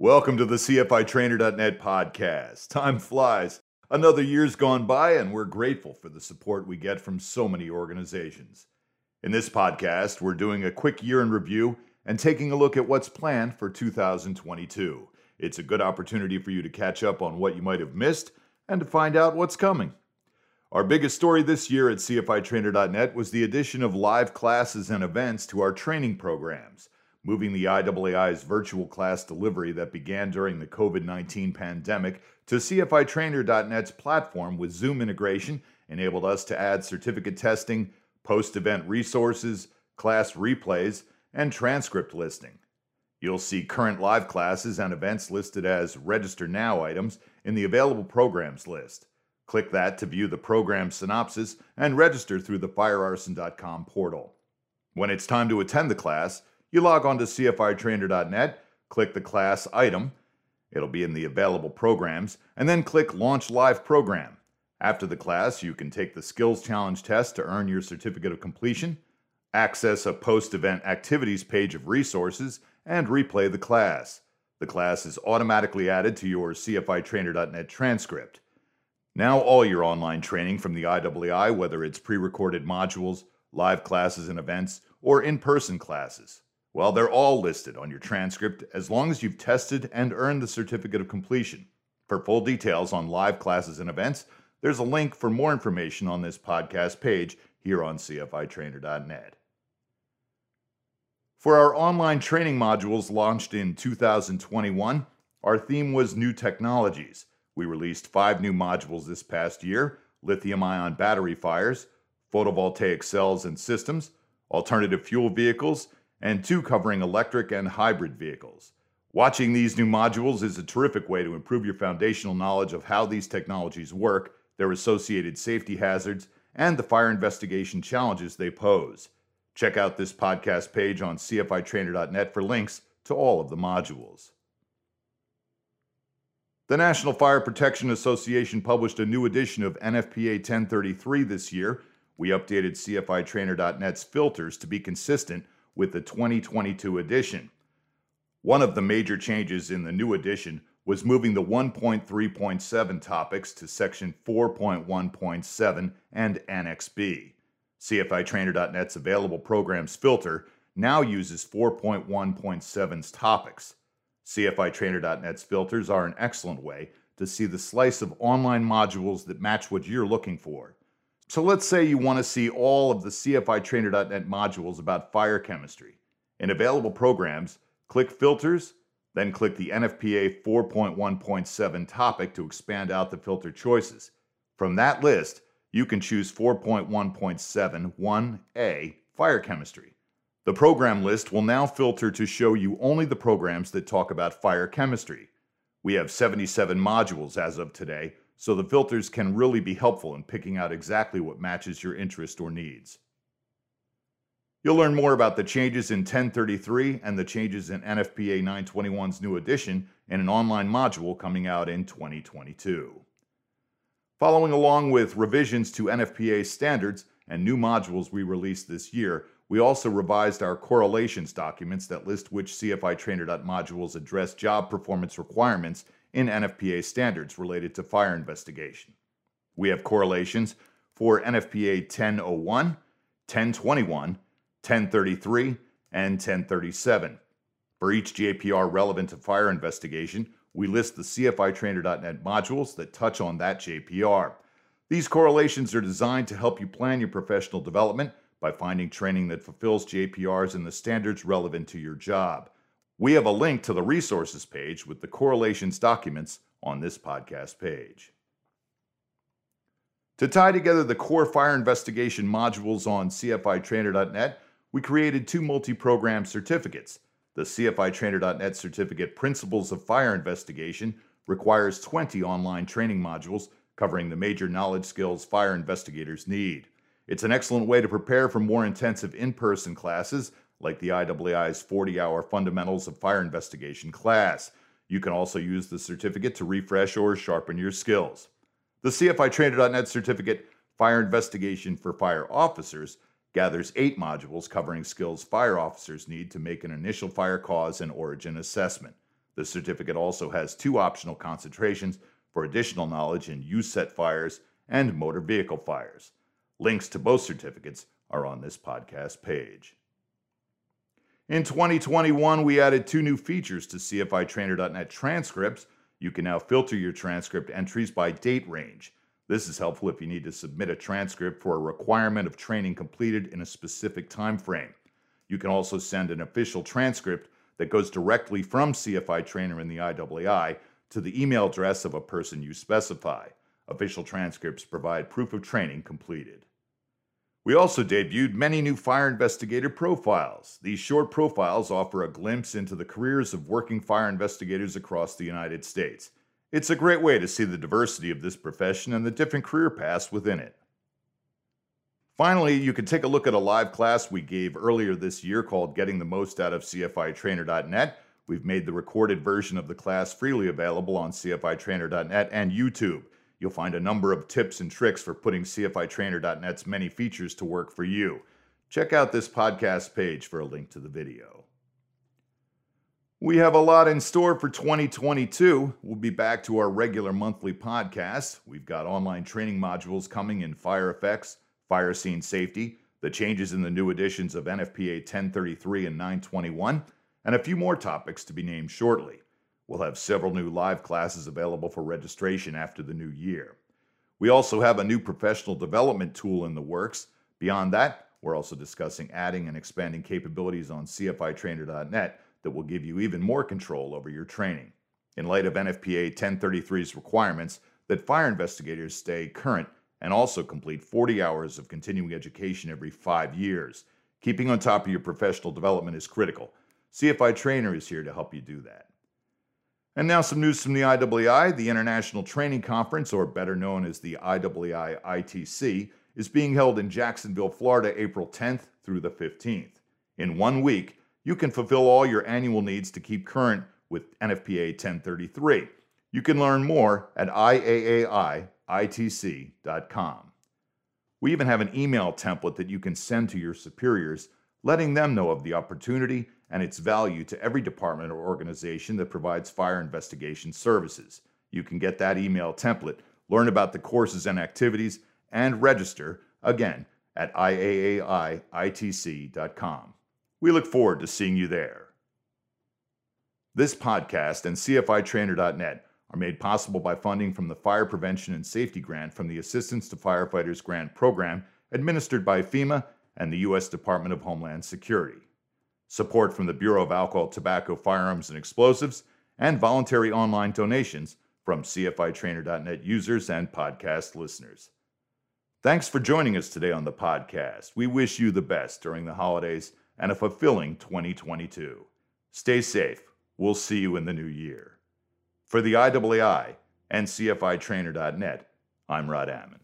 Welcome to the CFITrainer.net podcast. Time flies. Another year's gone by, and we're grateful for the support we get from so many organizations. In this podcast, we're doing a quick year in review and taking a look at what's planned for 2022. It's a good opportunity for you to catch up on what you might have missed and to find out what's coming. Our biggest story this year at CFITrainer.net was the addition of live classes and events to our training programs moving the IAAI's virtual class delivery that began during the COVID 19 pandemic to CFITrainer.net's platform with Zoom integration enabled us to add certificate testing, post event resources, class replays, and transcript listing. You'll see current live classes and events listed as Register Now items in the available programs list. Click that to view the program synopsis and register through the firearson.com portal. When it's time to attend the class, you log on to CFITrainer.net, click the class item, it'll be in the available programs, and then click Launch Live Program. After the class, you can take the Skills Challenge test to earn your certificate of completion, access a post event activities page of resources, and replay the class. The class is automatically added to your CFITrainer.net transcript. Now, all your online training from the IAAI, whether it's pre recorded modules, live classes and events, or in person classes, well, they're all listed on your transcript as long as you've tested and earned the certificate of completion. For full details on live classes and events, there's a link for more information on this podcast page here on CFITrainer.net. For our online training modules launched in 2021, our theme was New Technologies. We released five new modules this past year lithium ion battery fires, photovoltaic cells and systems, alternative fuel vehicles, and two covering electric and hybrid vehicles. Watching these new modules is a terrific way to improve your foundational knowledge of how these technologies work, their associated safety hazards, and the fire investigation challenges they pose. Check out this podcast page on CFITrainer.net for links to all of the modules. The National Fire Protection Association published a new edition of NFPA 1033 this year. We updated CFITrainer.net's filters to be consistent with the 2022 edition. One of the major changes in the new edition was moving the 1.3.7 topics to section 4.1.7 and Annex B. CFITrainer.net's available programs filter now uses 4.1.7's topics. CFITrainer.net's filters are an excellent way to see the slice of online modules that match what you're looking for. So let's say you want to see all of the CFITrainer.net modules about fire chemistry. In available programs, click Filters, then click the NFPA 4.1.7 topic to expand out the filter choices. From that list, you can choose 4.1.7 Fire Chemistry. The program list will now filter to show you only the programs that talk about fire chemistry. We have 77 modules as of today, so the filters can really be helpful in picking out exactly what matches your interest or needs. You'll learn more about the changes in 1033 and the changes in NFPA 921's new edition in an online module coming out in 2022. Following along with revisions to NFPA standards and new modules we released this year, we also revised our correlations documents that list which CFI trainer modules address job performance requirements in NFPA standards related to fire investigation. We have correlations for NFPA 1001, 1021, 1033, and 1037. For each JPR relevant to fire investigation, we list the CFITrainer.net modules that touch on that JPR. These correlations are designed to help you plan your professional development by finding training that fulfills JPRs and the standards relevant to your job. We have a link to the resources page with the correlations documents on this podcast page. To tie together the core fire investigation modules on CFITrainer.net, we created two multi program certificates. The CFITrainer.net certificate Principles of Fire Investigation requires 20 online training modules covering the major knowledge skills fire investigators need. It's an excellent way to prepare for more intensive in person classes like the IAAI's 40 hour Fundamentals of Fire Investigation class. You can also use the certificate to refresh or sharpen your skills. The CFITrainer.net certificate, Fire Investigation for Fire Officers, gathers eight modules covering skills fire officers need to make an initial fire cause and origin assessment. The certificate also has two optional concentrations for additional knowledge in USET fires and motor vehicle fires. Links to both certificates are on this podcast page. In 2021, we added two new features to CFITrainer.net transcripts. You can now filter your transcript entries by date range. This is helpful if you need to submit a transcript for a requirement of training completed in a specific time frame. You can also send an official transcript that goes directly from CFI Trainer in the IAAI to the email address of a person you specify. Official transcripts provide proof of training completed. We also debuted many new fire investigator profiles. These short profiles offer a glimpse into the careers of working fire investigators across the United States. It's a great way to see the diversity of this profession and the different career paths within it. Finally, you can take a look at a live class we gave earlier this year called Getting the Most Out of CFITrainer.net. We've made the recorded version of the class freely available on CFITrainer.net and YouTube. You'll find a number of tips and tricks for putting CFITrainer.net's many features to work for you. Check out this podcast page for a link to the video. We have a lot in store for 2022. We'll be back to our regular monthly podcast. We've got online training modules coming in fire effects, fire scene safety, the changes in the new editions of NFPA 1033 and 921, and a few more topics to be named shortly. We'll have several new live classes available for registration after the new year. We also have a new professional development tool in the works. Beyond that, we're also discussing adding and expanding capabilities on CFITrainer.net that will give you even more control over your training. In light of NFPA 1033's requirements that fire investigators stay current and also complete 40 hours of continuing education every five years, keeping on top of your professional development is critical. CFI Trainer is here to help you do that. And now some news from the IAAI. The International Training Conference, or better known as the IAAI ITC, is being held in Jacksonville, Florida, April 10th through the 15th. In one week, you can fulfill all your annual needs to keep current with NFPA 1033. You can learn more at IAAIITC.com. We even have an email template that you can send to your superiors, letting them know of the opportunity and its value to every department or organization that provides fire investigation services. You can get that email template, learn about the courses and activities, and register again at IAAIITC.com. We look forward to seeing you there. This podcast and CFITrainer.net are made possible by funding from the Fire Prevention and Safety Grant from the Assistance to Firefighters Grant Program administered by FEMA and the U.S. Department of Homeland Security support from the Bureau of Alcohol, Tobacco, Firearms, and Explosives, and voluntary online donations from CFITrainer.net users and podcast listeners. Thanks for joining us today on the podcast. We wish you the best during the holidays and a fulfilling 2022. Stay safe. We'll see you in the new year. For the IAAI and CFITrainer.net, I'm Rod Ammon.